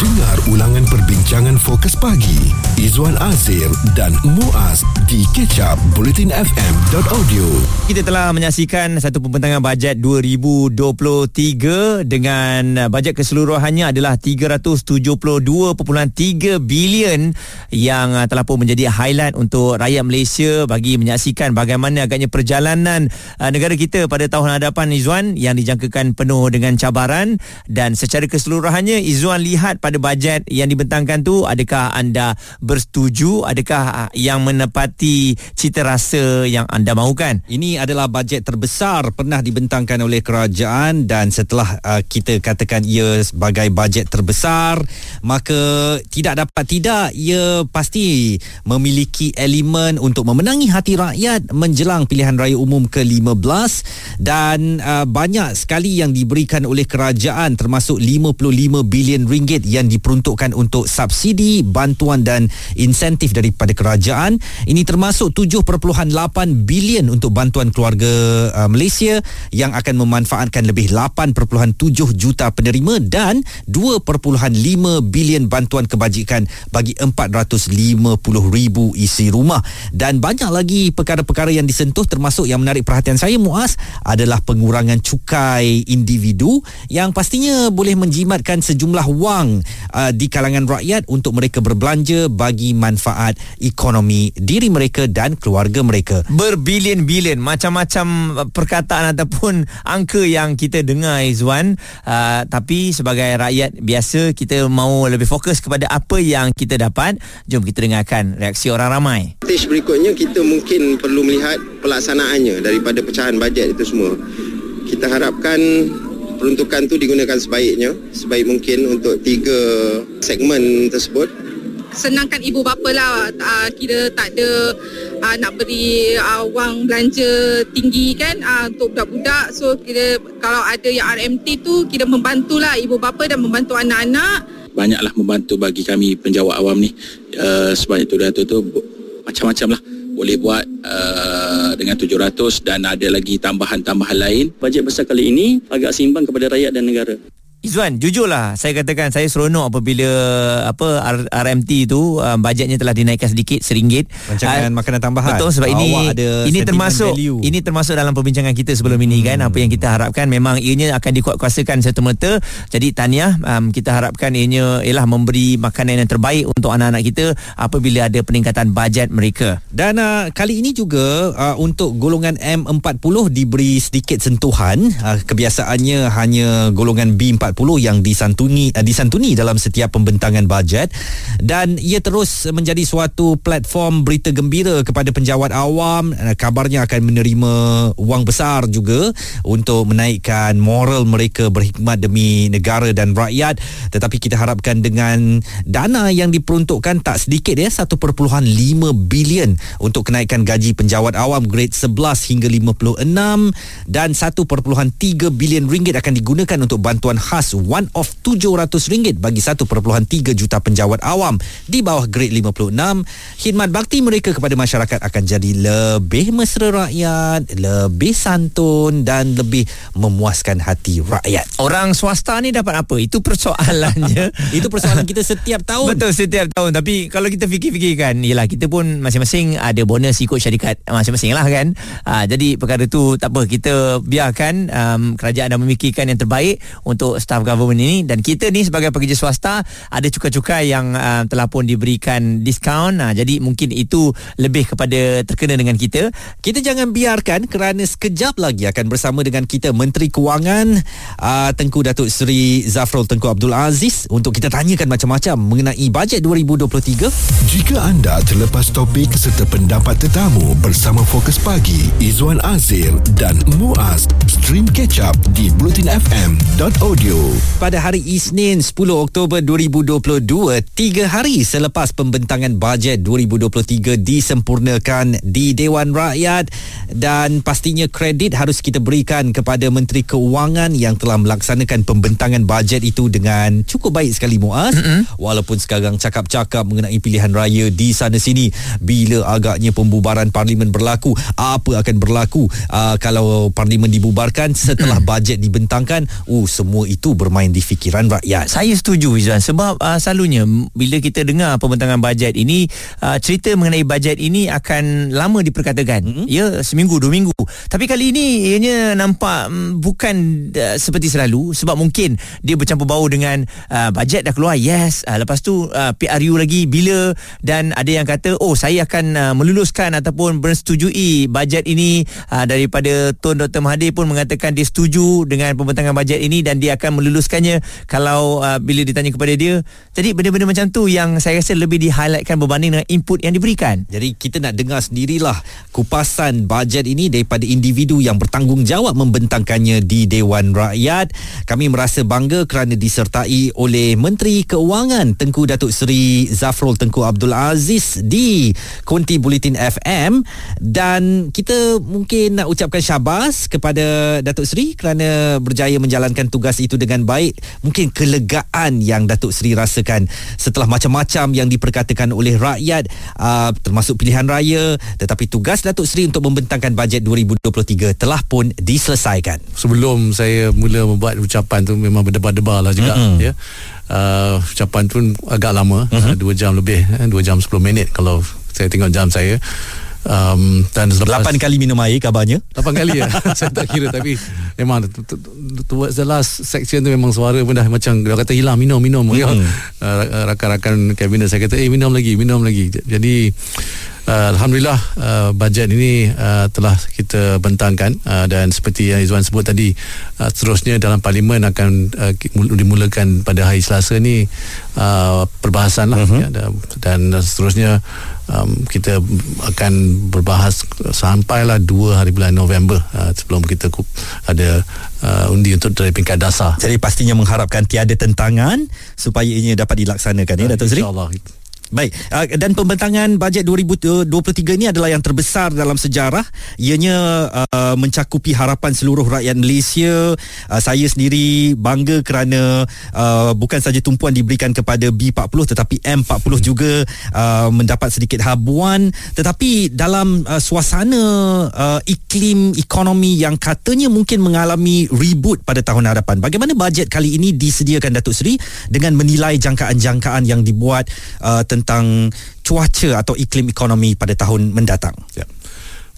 Dengar ulangan perbincangan fokus pagi Izwan Azir dan Muaz di kecap bulletinfm.audio. Kita telah menyaksikan satu pembentangan bajet 2023 dengan bajet keseluruhannya adalah 372.3 bilion yang telah pun menjadi highlight untuk rakyat Malaysia bagi menyaksikan bagaimana agaknya perjalanan uh, negara kita pada tahun hadapan Izwan yang dijangkakan penuh dengan cabaran dan secara keseluruhannya Izwan lihat pada bajet yang dibentangkan tu? Adakah anda bersetuju? Adakah yang menepati cita rasa yang anda mahukan? Ini adalah bajet terbesar pernah dibentangkan oleh kerajaan dan setelah uh, kita katakan ia sebagai bajet terbesar maka tidak dapat tidak ia pasti memiliki elemen untuk memenangi hati rakyat menjelang pilihan raya umum ke-15 dan uh, banyak sekali yang diberikan oleh kerajaan termasuk 55 bilion ringgit yang diperuntukkan untuk subsidi, bantuan dan insentif daripada kerajaan. Ini termasuk 7.8 bilion untuk bantuan keluarga uh, Malaysia yang akan memanfaatkan lebih 8.7 juta penerima dan 2.5 bilion bantuan kebajikan bagi 450 ribu isi rumah. Dan banyak lagi perkara-perkara yang disentuh termasuk yang menarik perhatian saya Muaz adalah pengurangan cukai individu yang pastinya boleh menjimatkan sejumlah wang uh, di kalangan rakyat untuk mereka berbelanja bagi manfaat ekonomi diri mereka dan keluarga mereka. berbilion-bilion macam-macam perkataan ataupun angka yang kita dengar Izwan uh, tapi sebagai rakyat biasa kita mahu lebih fokus kepada apa yang kita dapat jom kita dengarkan reaksi orang ramai Stage berikutnya kita mungkin perlu melihat pelaksanaannya daripada pecahan bajet itu semua. Kita harapkan peruntukan tu digunakan sebaiknya, sebaik mungkin untuk tiga segmen tersebut. senangkan ibu bapa lah. Uh, kira tak ada uh, nak beri uh, wang belanja tinggi kan? Uh, untuk budak-budak. So kira kalau ada yang RMT tu kira membantulah ibu bapa dan membantu anak-anak. Banyaklah membantu bagi kami penjawat awam ni. Uh, sebanyak tu tu tu macam-macam lah. Boleh buat uh, dengan 700 dan ada lagi tambahan-tambahan lain bajet besar kali ini agak seimbang kepada rakyat dan negara. Izwan, jujurlah saya katakan saya seronok apabila apa RMT tu uh, bajetnya telah dinaikkan sedikit seringgit. Rancangan Ah, makanan tambahan. Betul sebab ini ada ini termasuk value. ini termasuk dalam perbincangan kita sebelum ini kan apa yang kita harapkan memang ianya akan dikuatkuasakan serta-merta. Jadi tahniah um, kita harapkan ianya ialah memberi makanan yang terbaik untuk anak-anak kita apabila ada peningkatan bajet mereka. Dan uh, kali ini juga uh, untuk golongan M40 diberi sedikit sentuhan. Uh, kebiasaannya hanya golongan B40 yang disantuni uh, disantuni dalam setiap pembentangan bajet dan ia terus menjadi suatu platform berita gembira kepada penjawat awam. Uh, kabarnya akan menerima wang besar juga untuk menaikkan moral mereka berkhidmat demi negara dan rakyat. Tetapi kita harapkan dengan dana yang diperuntukkan tak sedikit ya 1.5 bilion untuk kenaikan gaji penjawat awam grade 11 hingga 56 dan 1.3 bilion ringgit akan digunakan untuk bantuan khas one off 700 ringgit bagi 1.3 juta penjawat awam. Di bawah grade 56 khidmat bakti mereka kepada masyarakat akan jadi lebih mesra rakyat lebih santun dan lebih memuaskan hati rakyat. Orang swasta ni dapat apa? Itu persoalannya. itu persoalan kita setiap tahun. Betul setiap tahun. Tapi kalau kita fikir-fikirkan Yelah kita pun masing-masing Ada bonus ikut syarikat Masing-masing lah kan? Ha, Jadi perkara tu Tak apa. Kita biarkan um, Kerajaan dah memikirkan yang terbaik Untuk staff government ini Dan kita ni sebagai pekerja swasta Ada cukai-cukai yang uh, Telah pun diberikan diskaun ha, Jadi mungkin itu Lebih kepada terkena dengan kita Kita jangan biarkan kerana sekejap lagi akan bersama dengan kita Menteri Kewangan uh, Tengku Datuk Seri Zafrul Tengku Abdul Aziz untuk kita tanyakan macam-macam mengenai bajet 2023. Jika anda terlepas topik serta pendapat tetamu bersama Fokus Pagi, Izwan Azir dan Muaz, stream catch up di bulletinfm.audio. Pada hari Isnin 10 Oktober 2022, tiga hari selepas pembentangan bajet 2023 disempurnakan di Dewan Rakyat dan pastinya kredit harus kita berikan kepada Menteri Keuangan yang telah melaksanakan pembentangan bajet itu dengan cukup baik sekali Muaz. Mm-hmm. Walaupun sekarang cakap-cakap mengenai pilihan raya di sana sini bila agaknya pembubaran parlimen berlaku, apa akan berlaku uh, kalau parlimen dibubarkan setelah bajet dibentangkan, uh semua itu itu bermain di fikiran rakyat. Saya setuju Izwan sebab uh, selalunya bila kita dengar pembentangan bajet ini uh, cerita mengenai bajet ini akan lama diperkatakan. Mm-hmm. Ya seminggu dua minggu. Tapi kali ini ianya nampak um, bukan uh, seperti selalu sebab mungkin dia bercampur bau dengan uh, bajet dah keluar. Yes, uh, lepas tu uh, PRU lagi bila dan ada yang kata oh saya akan uh, meluluskan ataupun bersetujui bajet ini uh, daripada Tun Dr Mahathir pun mengatakan dia setuju dengan pembentangan bajet ini dan dia akan meluluskannya kalau uh, bila ditanya kepada dia. Jadi benda-benda macam tu yang saya rasa lebih di-highlightkan berbanding dengan input yang diberikan. Jadi kita nak dengar sendirilah kupasan bajet ini daripada individu yang bertanggungjawab membentangkannya di Dewan Rakyat. Kami merasa bangga kerana disertai oleh Menteri Keuangan Tengku Datuk Seri Zafrul Tengku Abdul Aziz di Konti Bulletin FM dan kita mungkin nak ucapkan syabas kepada Datuk Seri kerana berjaya menjalankan tugas itu dengan baik. Mungkin kelegaan yang Datuk Seri rasakan setelah macam-macam yang diperkatakan oleh rakyat uh, termasuk pilihan raya tetapi tugas Datuk Seri untuk membentangkan bajet 2023 telah pun diselesaikan. sebelum saya mula membuat ucapan tu memang berdebar-debar lah juga mm-hmm. ya. Uh, ucapan tu agak lama mm-hmm. uh, 2 jam lebih eh, 2 jam 10 minit kalau saya tengok jam saya um, dan selepas 8 kali minum air kabarnya. 8 kali ya saya tak kira tapi memang towards the last section tu memang suara pun dah macam dia kata hilang minum minum mm-hmm. uh, rakan-rakan kabinet saya kata eh minum lagi minum lagi jadi Uh, Alhamdulillah uh, bajet ini uh, telah kita bentangkan uh, dan seperti yang Izwan sebut tadi uh, seterusnya dalam parlimen akan uh, dimulakan pada hari Selasa ni uh, perbahasan lah uh-huh. ya, dan, dan seterusnya um, kita akan berbahas sampailah 2 hari bulan November uh, sebelum kita ada uh, undi untuk dari peringkat dasar Jadi pastinya mengharapkan tiada tentangan supaya ini dapat dilaksanakan ya Datuk Seri. InsyaAllah Baik, uh, dan pembentangan bajet 2023 ini adalah yang terbesar dalam sejarah. Ianya uh, mencakupi harapan seluruh rakyat Malaysia. Uh, saya sendiri bangga kerana uh, bukan saja tumpuan diberikan kepada B40 tetapi M40 juga uh, mendapat sedikit habuan. Tetapi dalam uh, suasana uh, iklim ekonomi yang katanya mungkin mengalami reboot pada tahun hadapan. Bagaimana bajet kali ini disediakan Datuk Seri dengan menilai jangkaan-jangkaan yang dibuat uh, tentang cuaca atau iklim ekonomi pada tahun mendatang. Ya.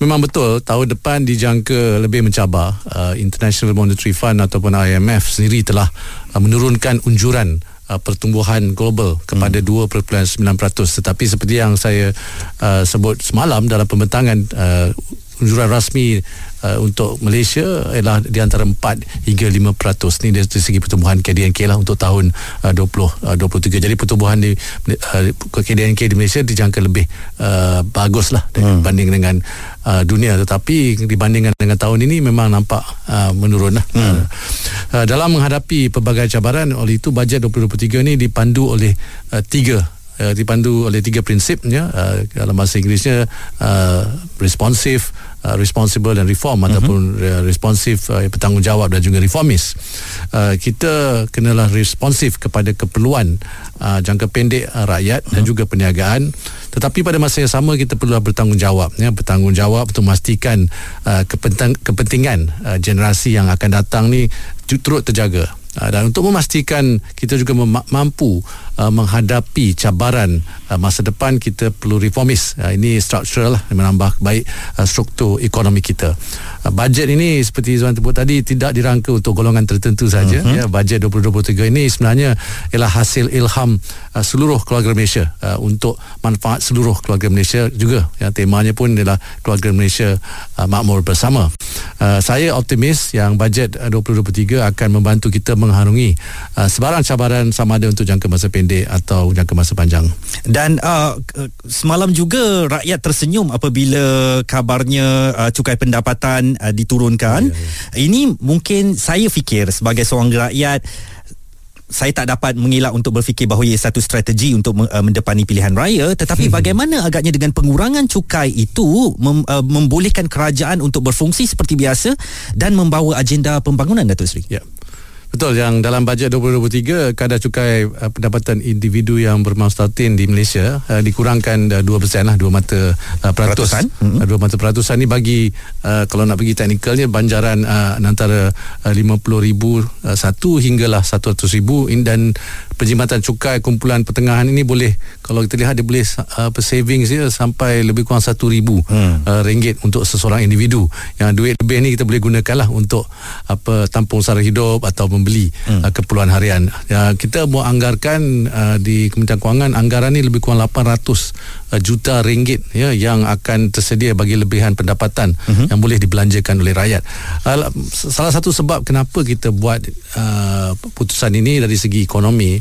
Memang betul tahun depan dijangka lebih mencabar uh, International Monetary Fund ataupun IMF sendiri telah uh, menurunkan unjuran uh, pertumbuhan global kepada hmm. 2.9% tetapi seperti yang saya uh, sebut semalam dalam pembentangan uh, unjuran rasmi uh, untuk Malaysia ialah di antara 4 hingga 5% ni dari segi pertumbuhan KDNK lah untuk tahun uh, 20 uh, 23 jadi pertumbuhan di uh, KDNK di Malaysia dijangka lebih uh, bagus lah hmm. berbanding dengan uh, dunia tetapi dibandingkan dengan tahun ini memang nampak uh, menurun lah hmm. uh, dalam menghadapi pelbagai cabaran oleh itu bajet 2023 ni dipandu oleh uh, tiga uh, dipandu oleh tiga prinsip ya uh, dalam bahasa Inggerisnya uh, responsif uh, responsible dan reform uh-huh. ataupun uh, responsif uh, bertanggungjawab dan juga reformis uh, kita kenalah responsif kepada keperluan uh, jangka pendek uh, rakyat uh-huh. dan juga perniagaan tetapi pada masa yang sama kita perlu bertanggungjawab ya bertanggungjawab untuk memastikan uh, kepenting, kepentingan uh, generasi yang akan datang ni turut terjaga Uh, dan untuk memastikan kita juga mampu uh, menghadapi cabaran uh, masa depan kita perlu reformis uh, ini structural lah menambah baik uh, struktur ekonomi kita uh, bajet ini seperti Zuan sebut tadi tidak dirangka untuk golongan tertentu saja uh-huh. ya bajet 2023 ini sebenarnya ialah hasil ilham uh, seluruh keluarga Malaysia uh, untuk manfaat seluruh keluarga Malaysia juga ya temanya pun ialah keluarga Malaysia uh, makmur bersama uh, saya optimis yang bajet uh, 2023 akan membantu kita mengharungi uh, sebarang cabaran sama ada untuk jangka masa pendek atau jangka masa panjang. Dan uh, semalam juga rakyat tersenyum apabila kabarnya uh, cukai pendapatan uh, diturunkan. Ya, ya. Ini mungkin saya fikir sebagai seorang rakyat saya tak dapat mengelak untuk berfikir bahawa ia satu strategi untuk uh, mendepani pilihan raya tetapi hmm. bagaimana agaknya dengan pengurangan cukai itu mem, uh, membolehkan kerajaan untuk berfungsi seperti biasa dan membawa agenda pembangunan Datuk Seri. Ya. Betul yang dalam bajet 2023 kadar cukai uh, pendapatan individu yang bermaustatin di Malaysia uh, dikurangkan uh, 2% lah 2 mata uh, peratus. Peratusan? Mm-hmm. Uh, 2 mata peratusan ni bagi uh, kalau nak pergi teknikalnya banjaran uh, antara uh, 50,000 uh, satu hinggalah 100,000 in- dan penjimatan cukai kumpulan pertengahan ini boleh kalau kita lihat dia boleh uh, savings dia sampai lebih kurang 1,000 hmm. uh, ringgit untuk seseorang individu yang duit lebih ni kita boleh gunakan lah untuk apa tampung sara hidup atau membeli hmm. uh, keperluan harian ya, kita mau anggarkan uh, di Kementerian Kewangan anggaran ni lebih kurang 800 uh, juta ringgit ya yang akan tersedia bagi lebihan pendapatan uh-huh. yang boleh dibelanjakan oleh rakyat uh, salah satu sebab kenapa kita buat uh, putusan ini dari segi ekonomi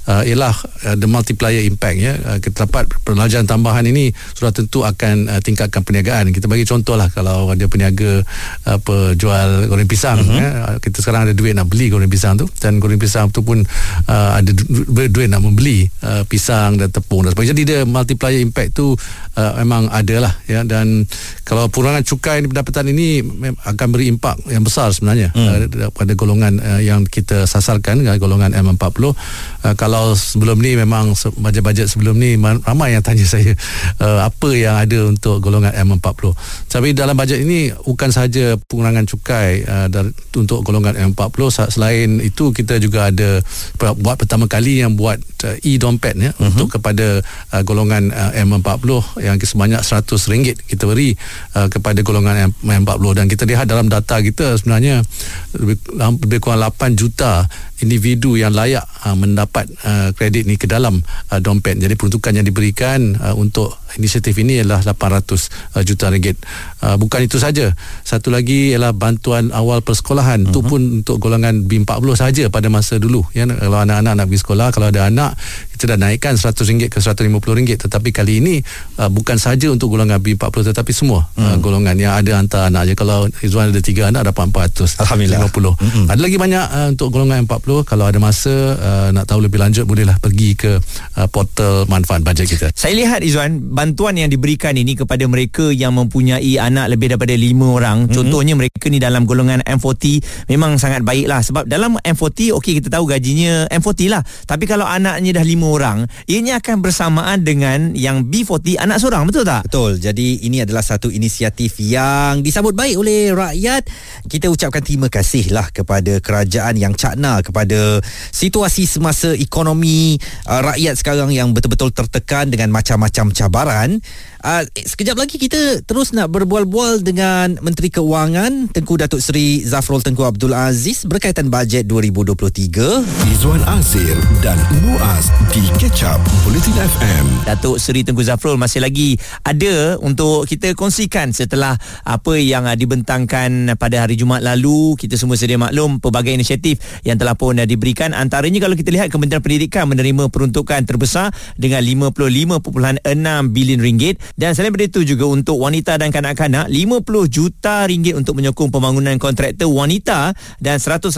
uh, ialah uh, the multiplier impact ya. Uh, kita dapat pelajaran tambahan ini sudah tentu akan uh, tingkatkan perniagaan. Kita bagi contoh lah kalau ada peniaga apa jual goreng pisang uh-huh. ya, kita sekarang ada duit nak beli goreng pisang tu. Dan goreng pisang tu pun uh, ada du- duit nak membeli uh, pisang dan tepung dan sebagainya. Jadi dia multiplier impact tu uh, memang ada lah ya. Dan kalau perangan cukai pendapatan ini akan beri impak yang besar sebenarnya hmm. uh, pada golongan uh, yang kita sasarkan golongan M40 uh, kalau sebelum ni memang bajet-bajet sebelum ni ramai yang tanya saya uh, apa yang ada untuk golongan M40 tapi dalam bajet ini bukan sahaja pengurangan cukai uh, dari, untuk golongan M40 selain itu kita juga ada buat pertama kali yang buat uh, e-dompet ya uh-huh. untuk kepada uh, golongan uh, M40 yang sebanyak RM100 kita beri uh, kepada golongan M40 dan kita lihat dalam data kita sebenarnya lebih, lebih kurang 8 juta individu yang layak uh, mendapat uh, kredit ni ke dalam uh, dompet. Jadi peruntukan yang diberikan uh, untuk inisiatif ini adalah 800 uh, juta ringgit. Uh, bukan itu saja. Satu lagi ialah bantuan awal persekolahan. Itu uh-huh. pun untuk golongan B40 saja pada masa dulu. Ya, kalau anak-anak nak pergi sekolah, kalau ada anak kita dah naikkan RM100 ke RM150 tetapi kali ini uh, bukan saja untuk golongan B40 tetapi semua uh, hmm. uh, golongan. Yang ada hantar anak je. Kalau Izwan ada tiga anak dapat 400 Alhamdulillah 50 hmm. ada lagi banyak uh, untuk golongan 40 kalau ada masa uh, nak tahu lebih lanjut bolehlah pergi ke uh, portal manfaat bajet kita. Saya lihat Izwan bantuan yang diberikan ini kepada mereka yang mempunyai anak lebih daripada 5 orang. Hmm. contohnya mereka ni dalam golongan M40 memang sangat baik lah sebab dalam M40 okey kita tahu gajinya M40 lah. Tapi kalau anaknya dah 5 orang ianya akan bersamaan dengan yang B40 anak seorang betul tak? Betul. Jadi ini adalah satu inisiatif yang disambut baik oleh rakyat. Kita ucapkan terima kasih lah kepada kerajaan yang cakna kepada situasi semasa ekonomi uh, rakyat sekarang yang betul-betul tertekan dengan macam-macam cabaran. Uh, sekejap lagi kita terus nak berbual-bual dengan Menteri Keuangan Tengku Datuk Seri Zafrul Tengku Abdul Aziz berkaitan bajet 2023. Izwan Azir dan Muaz di Catch Up Bulletin FM. Datuk Seri Tengku Zafrul masih lagi ada untuk kita kongsikan setelah apa yang uh, dibentangkan pada hari Jumaat lalu. Kita semua sedia maklum pelbagai inisiatif yang telah pun uh, diberikan. Antaranya kalau kita lihat Kementerian Pendidikan menerima peruntukan terbesar dengan 55.6 bilion ringgit dan selain daripada itu juga untuk wanita dan kanak-kanak 50 juta ringgit untuk menyokong pembangunan kontraktor wanita dan 188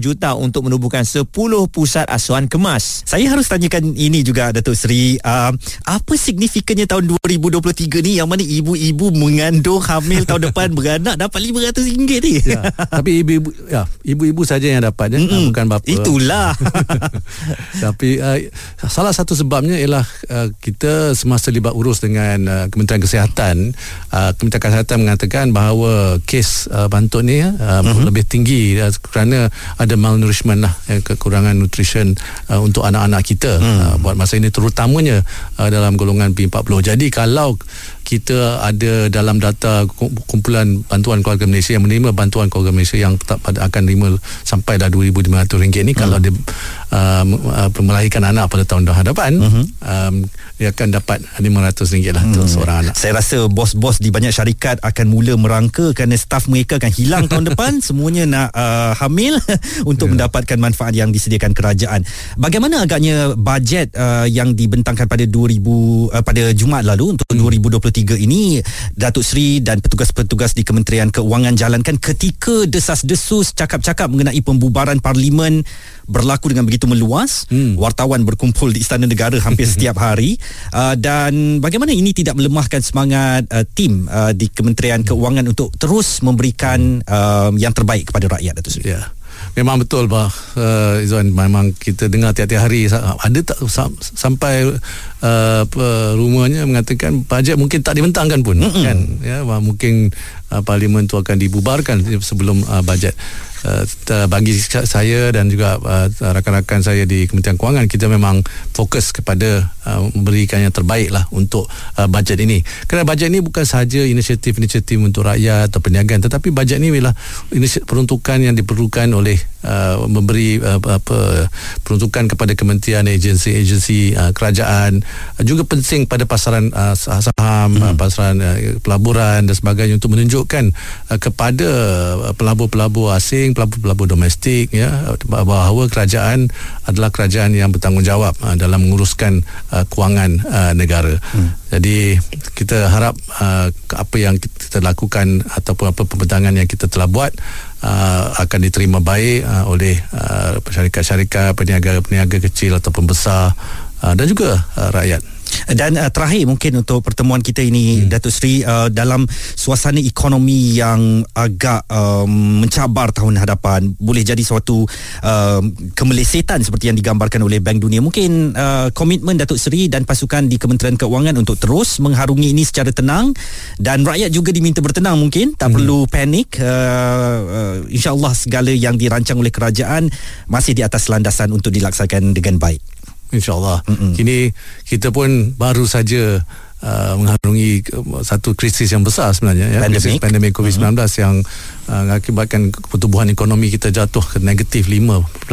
juta untuk menubuhkan 10 pusat asuhan kemas. Saya harus tanyakan ini juga Datuk Seri, uh, apa signifikannya tahun 2023 ni yang mana ibu-ibu mengandung hamil tahun depan beranak dapat 500 ringgit ni. Ya, tapi ibu-ibu ya, ibu-ibu saja yang dapat ya, Mm-mm. bukan bapa. Itulah. tapi uh, salah satu sebabnya ialah uh, kita semasa libat urus dengan uh, Kementerian Kesihatan uh, Kementerian Kesihatan mengatakan bahawa kes uh, bantut ni uh, uh-huh. lebih tinggi uh, kerana ada malnourishment lah uh, kekurangan nutrition uh, untuk anak-anak kita uh-huh. uh, buat masa ini terutamanya uh, dalam golongan B40 jadi kalau kita ada dalam data kumpulan bantuan keluarga Malaysia yang menerima bantuan keluarga Malaysia yang tetap pada akan terima sampai dah RM2,500 ni hmm. kalau dia um, uh, melahirkan anak pada tahun hadapan hmm. um, dia akan dapat RM500 lah untuk hmm. seorang anak saya rasa bos-bos di banyak syarikat akan mula merangka kerana staf mereka akan hilang tahun depan semuanya nak uh, hamil untuk yeah. mendapatkan manfaat yang disediakan kerajaan bagaimana agaknya bajet uh, yang dibentangkan pada 2000 uh, pada Jumaat lalu untuk hmm. 2023 ini Datuk Seri dan petugas-petugas di Kementerian Keuangan jalankan ketika desas-desus cakap-cakap mengenai pembubaran parlimen berlaku dengan begitu meluas hmm. wartawan berkumpul di Istana Negara hampir setiap hari uh, dan bagaimana ini tidak melemahkan semangat uh, tim uh, di Kementerian Keuangan untuk terus memberikan uh, yang terbaik kepada rakyat Datuk Seri yeah. Memang betul bah. Uh, Izzuan memang kita dengar tiap-tiap hari. Ada tak sam, sampai uh, rumahnya mengatakan bajet mungkin tak dibentangkan pun Mm-mm. kan? Ya mungkin uh, parlimen tu akan dibubarkan sebelum uh, bajet uh, bagi saya dan juga uh, rakan-rakan saya di Kementerian Kewangan kita memang fokus kepada uh, memberikan yang terbaik lah untuk uh, bajet ini. Kerana bajet ini bukan sahaja inisiatif-inisiatif untuk rakyat atau perniagaan tetapi bajet ini ialah peruntukan yang diperlukan oleh uh, memberi uh, apa peruntukan kepada kementerian agensi-agensi uh, kerajaan uh, juga penting pada pasaran uh, saham hmm. uh, pasaran uh, pelaburan dan sebagainya untuk menunjukkan uh, kepada uh, pelabur-pelabur asing pelabur-pelabur domestik ya bahawa kerajaan adalah kerajaan yang bertanggungjawab uh, dalam menguruskan uh, kewangan uh, negara. Hmm. Jadi kita harap uh, apa yang kita lakukan ataupun apa pembentangan yang kita telah buat uh, akan diterima baik uh, oleh uh, syarikat-syarikat peniaga-peniaga kecil ataupun besar uh, dan juga uh, rakyat. Dan uh, terakhir mungkin untuk pertemuan kita ini hmm. Datuk Seri uh, dalam suasana ekonomi yang agak um, mencabar tahun hadapan boleh jadi suatu uh, kemelesetan seperti yang digambarkan oleh Bank Dunia. Mungkin uh, komitmen Datuk Seri dan pasukan di Kementerian Keuangan untuk terus mengharungi ini secara tenang dan rakyat juga diminta bertenang mungkin tak hmm. perlu panik. Uh, uh, InsyaAllah segala yang dirancang oleh kerajaan masih di atas landasan untuk dilaksanakan dengan baik insyaallah mm-hmm. kini kita pun baru saja uh, mengharungi satu krisis yang besar sebenarnya ya pandemik. krisis pandemik COVID-19 mm-hmm. yang uh, mengakibatkan pertumbuhan ekonomi kita jatuh ke negatif 5.5%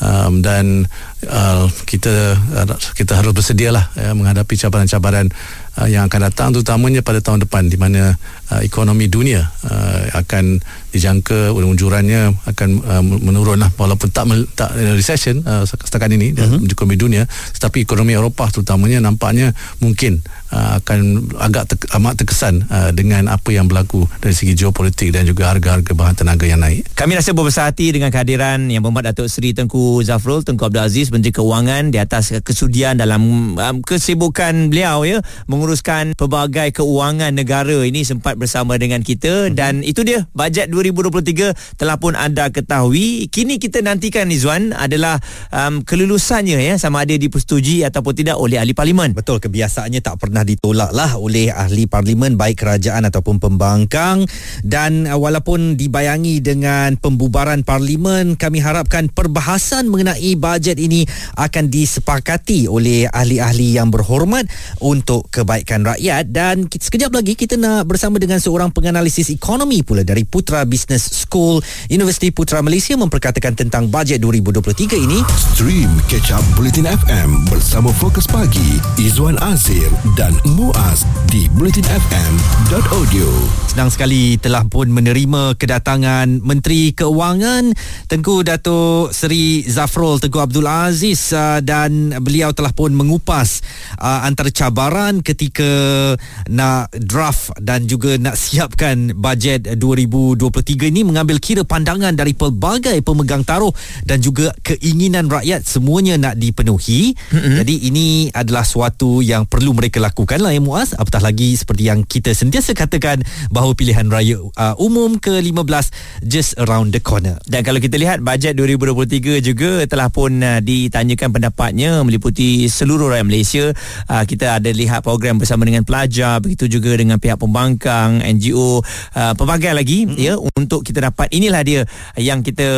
um, dan uh, kita uh, kita harus bersedialah ya, menghadapi cabaran-cabaran uh, yang akan datang terutamanya pada tahun depan di mana uh, ekonomi dunia uh, akan dijangka unjurannya akan uh, menurun lah walaupun tak tak recession uh, setakat ini uh-huh. ekonomi dunia tetapi ekonomi Eropah terutamanya nampaknya mungkin uh, akan agak ter, amat terkesan uh, dengan apa yang berlaku dari segi geopolitik dan juga harga-harga bahan tenaga yang naik. Kami rasa berbesar hati dengan kehadiran yang berhormat Datuk Seri Tengku Zafrul Tengku Abdul Aziz Menteri Keuangan di atas kesudian dalam um, kesibukan beliau ya menguruskan pelbagai keuangan negara ini sempat bersama dengan kita. Uh-huh. dan itu dia bajet 2023 telah pun anda ketahui. Kini kita nantikan Izwan adalah um, kelulusannya ya sama ada dipersetujui ataupun tidak oleh ahli parlimen. Betul kebiasaannya tak pernah ditolak lah oleh ahli parlimen baik kerajaan ataupun pembangkang. Dan uh, walaupun dibayangi dengan pembubaran parlimen kami harapkan perbahasan mengenai bajet ini akan disepakati oleh ahli-ahli yang berhormat untuk kebaikan rakyat dan sekejap lagi kita nak bersama dengan seorang penganalisis ekonomi pula dari Putra Business School Universiti Putra Malaysia memperkatakan tentang bajet 2023 ini. Stream Catch Up Bulletin FM bersama Fokus Pagi Izwan Azir dan Muaz di bulletinfm.audio. Senang sekali telah pun menerima kedatangan Menteri Keuangan Tengku Datuk Seri Zafrul Tengku Abdul Aziz uh, dan beliau telah pun mengupas uh, antara cabaran ketika nak draft dan juga nak siapkan bajet 2023 ini mengambil kira pandangan dari pelbagai pemegang taruh dan juga keinginan rakyat semuanya nak dipenuhi. Mm-hmm. Jadi ini adalah suatu yang perlu mereka lakukan lah ya Muaz. Apatah lagi seperti yang kita sentiasa katakan bahawa pilihan raya uh, umum ke-15 just around the corner. Dan kalau kita lihat bajet 2023 juga telah pun uh, ditanyakan pendapatnya meliputi seluruh rakyat Malaysia. Uh, kita ada lihat program bersama dengan pelajar begitu juga dengan pihak pembangkang, NGO, uh, pelbagai lagi mm-hmm. ya untuk kita dapat inilah dia yang kita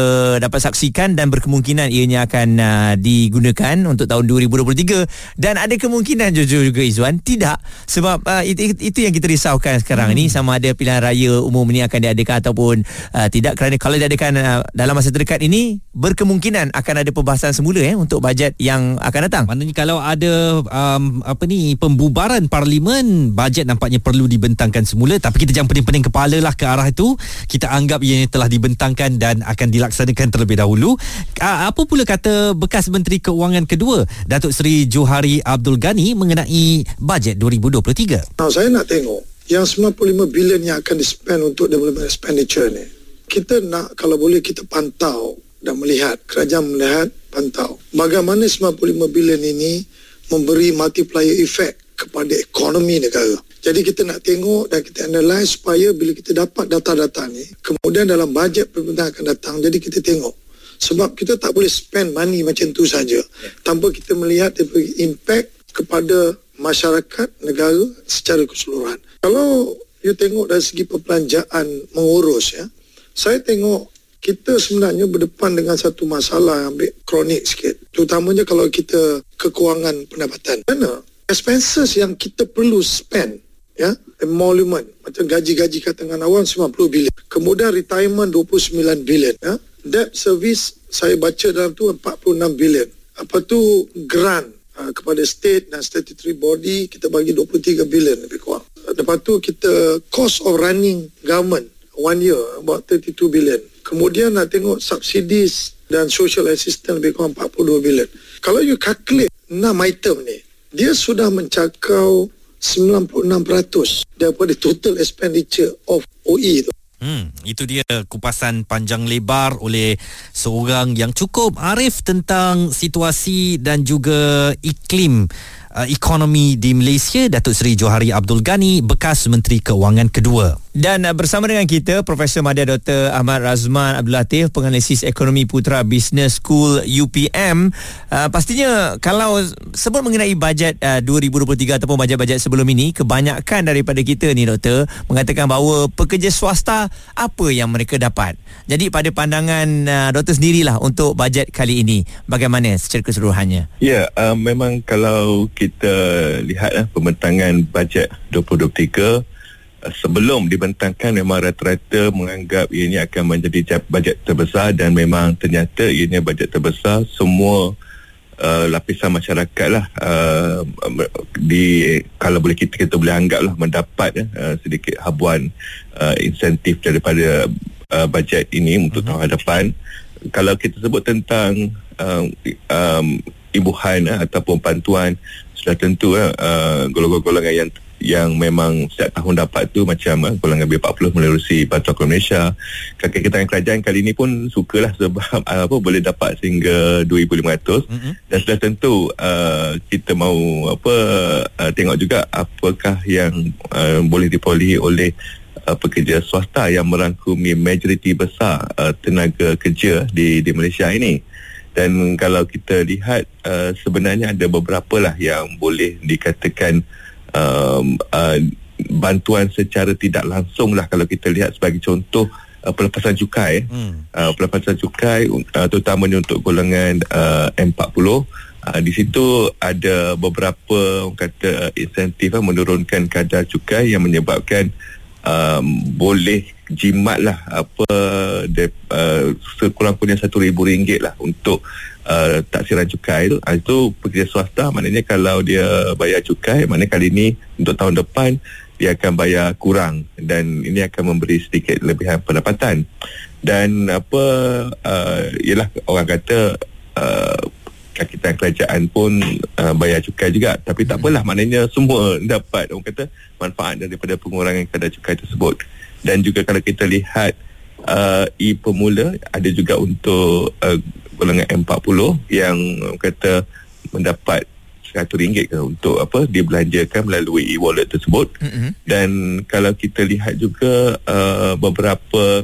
dapat saksikan dan berkemungkinan ianya akan uh, digunakan untuk tahun 2023 dan ada kemungkinan jujur juga Izwan tidak sebab uh, itu, itu yang kita risaukan sekarang mm. ni sama ada pilihan raya umum ini akan diadakan ataupun uh, tidak kerana kalau diadakan uh, dalam masa terdekat ini berkemungkinan akan ada pembahasan semula eh untuk bajet yang akan datang. Maknanya kalau ada um, apa ni pembubaran parlimen. Bajet nampaknya perlu dibentangkan semula. Tapi kita jangan pening-pening kepala lah ke arah itu. Kita anggap ia telah dibentangkan dan akan dilaksanakan terlebih dahulu. Apa pula kata bekas menteri keuangan kedua Datuk Seri Johari Abdul Ghani mengenai bajet 2023 nah, saya nak tengok yang 95 bilion yang akan dispend untuk development expenditure ni. Kita nak kalau boleh kita pantau dan melihat kerajaan melihat pantau. Bagaimana 95 bilion ini memberi multiplier effect kepada ekonomi negara Jadi kita nak tengok dan kita analyse supaya bila kita dapat data-data ni, kemudian dalam bajet pemerintahan akan datang, jadi kita tengok. Sebab kita tak boleh spend money macam tu saja tanpa kita melihat impact kepada masyarakat negara secara keseluruhan. Kalau you tengok dari segi perbelanjaan mengurus ya, saya tengok kita sebenarnya berdepan dengan satu masalah yang ambil kronik sikit. Terutamanya kalau kita kekurangan pendapatan. Kerana expenses yang kita perlu spend ya emolument. Macam gaji-gaji katakan awam 90 bilion. Kemudian retirement 29 bilion ya. Debt service saya baca dalam tu 46 bilion. Apa tu grant uh, kepada state dan statutory body kita bagi 23 bilion lebih kurang. Lepas tu kita cost of running government one year about 32 bilion. Kemudian nak tengok subsidies dan social assistance lebih kurang 42 bilion. Kalau you calculate 6 item ni dia sudah mencakau 96% daripada total expenditure of OE tu. Hmm, itu dia kupasan panjang lebar oleh seorang yang cukup arif tentang situasi dan juga iklim uh, ekonomi di Malaysia Datuk Seri Johari Abdul Ghani bekas Menteri Keuangan kedua. Dan uh, bersama dengan kita Profesor Madya Dr. Ahmad Razman Abdul Latif Penganalisis Ekonomi Putra Business School UPM uh, Pastinya kalau sebut mengenai bajet uh, 2023 ataupun bajet-bajet sebelum ini Kebanyakan daripada kita ni Doktor Mengatakan bahawa pekerja swasta apa yang mereka dapat Jadi pada pandangan uh, Doktor sendirilah untuk bajet kali ini Bagaimana secara keseluruhannya? Ya, uh, memang kalau kita lihat uh, pembentangan bajet 2023 sebelum dibentangkan memang rata-rata menganggap ianya akan menjadi bajet terbesar dan memang ternyata ianya bajet terbesar semua uh, lapisan masyarakat lah uh, di kalau boleh kita kita boleh anggap lah mendapat uh, sedikit habuan uh, insentif daripada uh, bajet ini untuk uh-huh. tahun hadapan kalau kita sebut tentang uh, um, ibuhan uh, ataupun bantuan sudah tentu uh, golongan-golongan yang yang memang setiap tahun dapat tu macam uh, golongan B40 melalui Bantuan Keluarga Malaysia. Kakak kita kerajaan kali ini pun sukalah sebab uh, apa boleh dapat sehingga 2500 mm-hmm. dan sudah tentu uh, kita mahu apa uh, tengok juga apakah yang uh, boleh diperolehi oleh uh, pekerja swasta yang merangkumi majoriti besar uh, tenaga kerja di di Malaysia ini. Dan kalau kita lihat uh, sebenarnya ada beberapa lah yang boleh dikatakan um, uh, bantuan secara tidak langsung lah kalau kita lihat sebagai contoh uh, pelepasan cukai hmm. uh, pelepasan cukai uh, terutamanya untuk golongan uh, M40 uh, di situ ada beberapa orang kata uh, insentif uh, menurunkan kadar cukai yang menyebabkan um, boleh jimat lah apa de, uh, sekurang-kurangnya satu ribu ringgit lah untuk uh, taksiran cukai tu uh, itu pekerja swasta maknanya kalau dia bayar cukai maknanya kali ini untuk tahun depan dia akan bayar kurang dan ini akan memberi sedikit lebihan pendapatan. Dan apa uh, ialah orang kata uh, kakitan kerajaan pun uh, bayar cukai juga. Tapi tak apalah maknanya semua dapat. Orang kata manfaat daripada pengurangan kadar cukai tersebut. Dan juga kalau kita lihat uh, e-pemula ada juga untuk uh, golongan M40 yang kata mendapat RM100 ke untuk apa dibelanjakan melalui e-wallet tersebut mm-hmm. dan kalau kita lihat juga uh, beberapa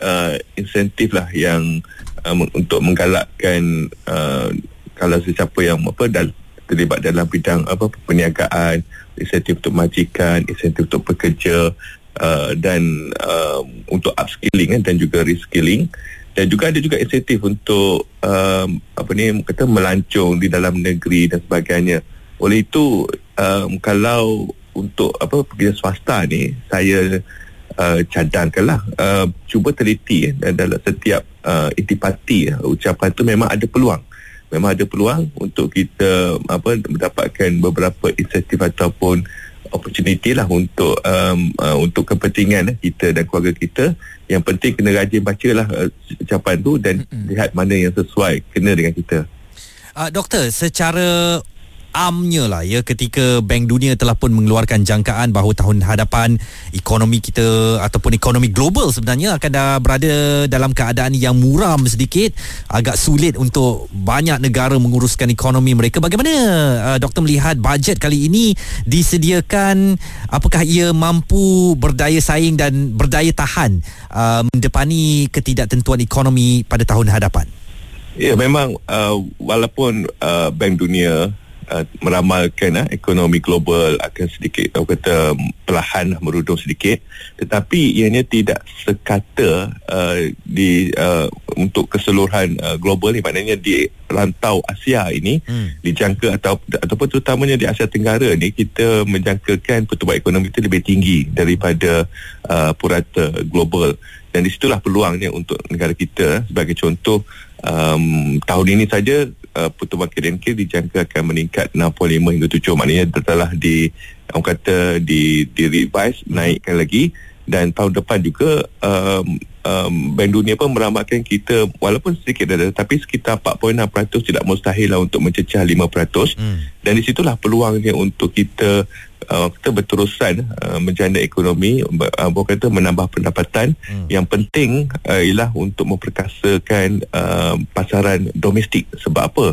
uh, insentif lah yang um, untuk menggalakkan uh, kalau sesiapa yang apa dal- terlibat dalam bidang apa perniagaan insentif untuk majikan insentif untuk pekerja uh, dan uh, untuk upskilling kan, dan juga reskilling dan juga ada juga insentif untuk um, apa ni kata melancong di dalam negeri dan sebagainya. Oleh itu um, kalau untuk apa pekerja swasta ni saya uh, cadangkanlah uh, cuba teliti eh, dalam setiap uh, intipati uh, ucapan tu memang ada peluang. Memang ada peluang untuk kita apa mendapatkan beberapa insentif ataupun opportunity lah untuk um, uh, untuk kepentingan eh, kita dan keluarga kita yang penting kena rajin baca lah uh, ucapan tu dan mm-hmm. lihat mana yang sesuai kena dengan kita uh, doktor secara amnya lah ya ketika Bank Dunia telah pun mengeluarkan jangkaan bahawa tahun hadapan ekonomi kita ataupun ekonomi global sebenarnya akan dah berada dalam keadaan yang muram sedikit agak sulit untuk banyak negara menguruskan ekonomi mereka. Bagaimana uh, doktor melihat bajet kali ini disediakan? Apakah ia mampu berdaya saing dan berdaya tahan uh, mendepani ketidaktentuan ekonomi pada tahun hadapan? Ya memang uh, walaupun uh, Bank Dunia uh, meramalkan uh, ekonomi global akan sedikit orang kata perlahan merudum sedikit. Tetapi ianya tidak sekata uh, di uh, untuk keseluruhan uh, global ni. Maknanya di rantau Asia ini hmm. dijangka atau ataupun terutamanya di Asia Tenggara ni kita menjangkakan pertumbuhan ekonomi itu lebih tinggi daripada uh, purata global. Dan disitulah peluangnya untuk negara kita. Sebagai contoh um, tahun ini saja uh, pertumbuhan KDNK dijangka akan meningkat 6.5 hingga 7 maknanya telah di orang kata di di revise naikkan lagi dan tahun depan juga um, um, Bank Dunia pun meramalkan kita walaupun sedikit ada tapi sekitar 4.6% tidak mustahil lah untuk mencecah 5% hmm. dan di situlah peluangnya untuk kita uh, kita berterusan uh, menjana ekonomi uh, kata menambah pendapatan. Hmm. yang penting uh, ialah untuk memperkasakan uh, pasaran domestik. Sebab apa?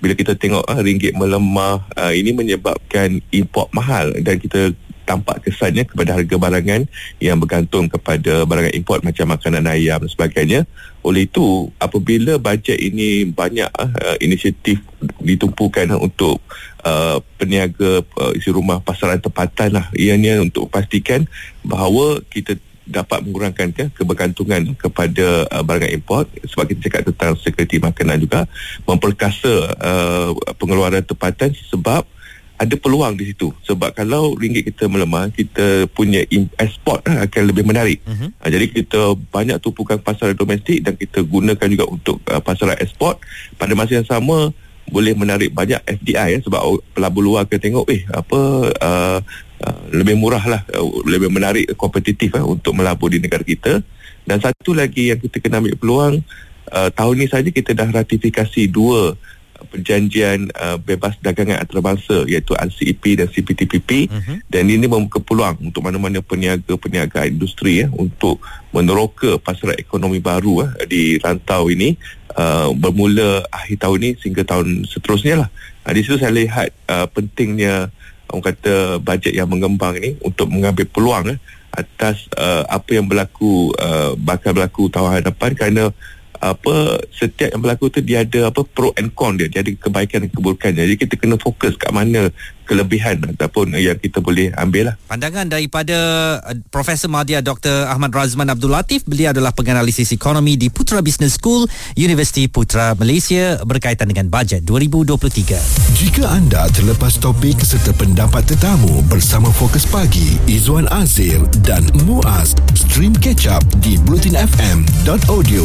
Bila kita tengok uh, ringgit melemah uh, ini menyebabkan import mahal dan kita tampak kesannya kepada harga barangan yang bergantung kepada barangan import macam makanan ayam dan sebagainya. Oleh itu, apabila bajet ini banyak uh, inisiatif ditumpukan untuk uh, peniaga uh, isi rumah pasaran tempatan lah. Ianya untuk pastikan bahawa kita dapat mengurangkan ke kebergantungan kepada uh, barangan import sebab kita cakap tentang sekuriti makanan juga memperkasa uh, pengeluaran tempatan sebab ada peluang di situ. Sebab kalau ringgit kita melemah kita punya ekspor uh, akan lebih menarik. Uh-huh. uh, jadi kita banyak tumpukan pasaran domestik dan kita gunakan juga untuk uh, pasaran ekspor pada masa yang sama boleh menarik banyak FDI ya, sebab pelabur luar akan tengok eh apa uh, uh, lebih murah lah uh, lebih menarik kompetitif uh, untuk melabur di negara kita. Dan satu lagi yang kita kena ambil peluang uh, tahun ni saja kita dah ratifikasi dua perjanjian uh, bebas dagangan antarabangsa iaitu RCEP dan CPTPP uh-huh. Mhm. dan ini membuka peluang untuk mana-mana peniaga-peniaga industri ya untuk meneroka pasaran ekonomi baru uh, di rantau ini uh, bermula akhir tahun ini sehingga tahun seterusnya lah. Uh, di situ saya lihat uh, pentingnya orang kata bajet yang mengembang ini untuk mengambil peluang uh, atas uh, apa yang berlaku uh, bakal berlaku tahun hadapan kerana apa setiap yang berlaku tu dia ada apa pro and con dia. Dia ada kebaikan dan keburukan jadi kita kena fokus kat mana kelebihan ataupun yang kita boleh ambil lah. Pandangan daripada uh, Profesor Madya Dr. Ahmad Razman Abdul Latif beliau adalah penganalisis ekonomi di Putra Business School Universiti Putra Malaysia berkaitan dengan bajet 2023 jika anda terlepas topik serta pendapat tetamu bersama Fokus Pagi Izwan Azir dan Muaz stream catch up di blutinfm.audio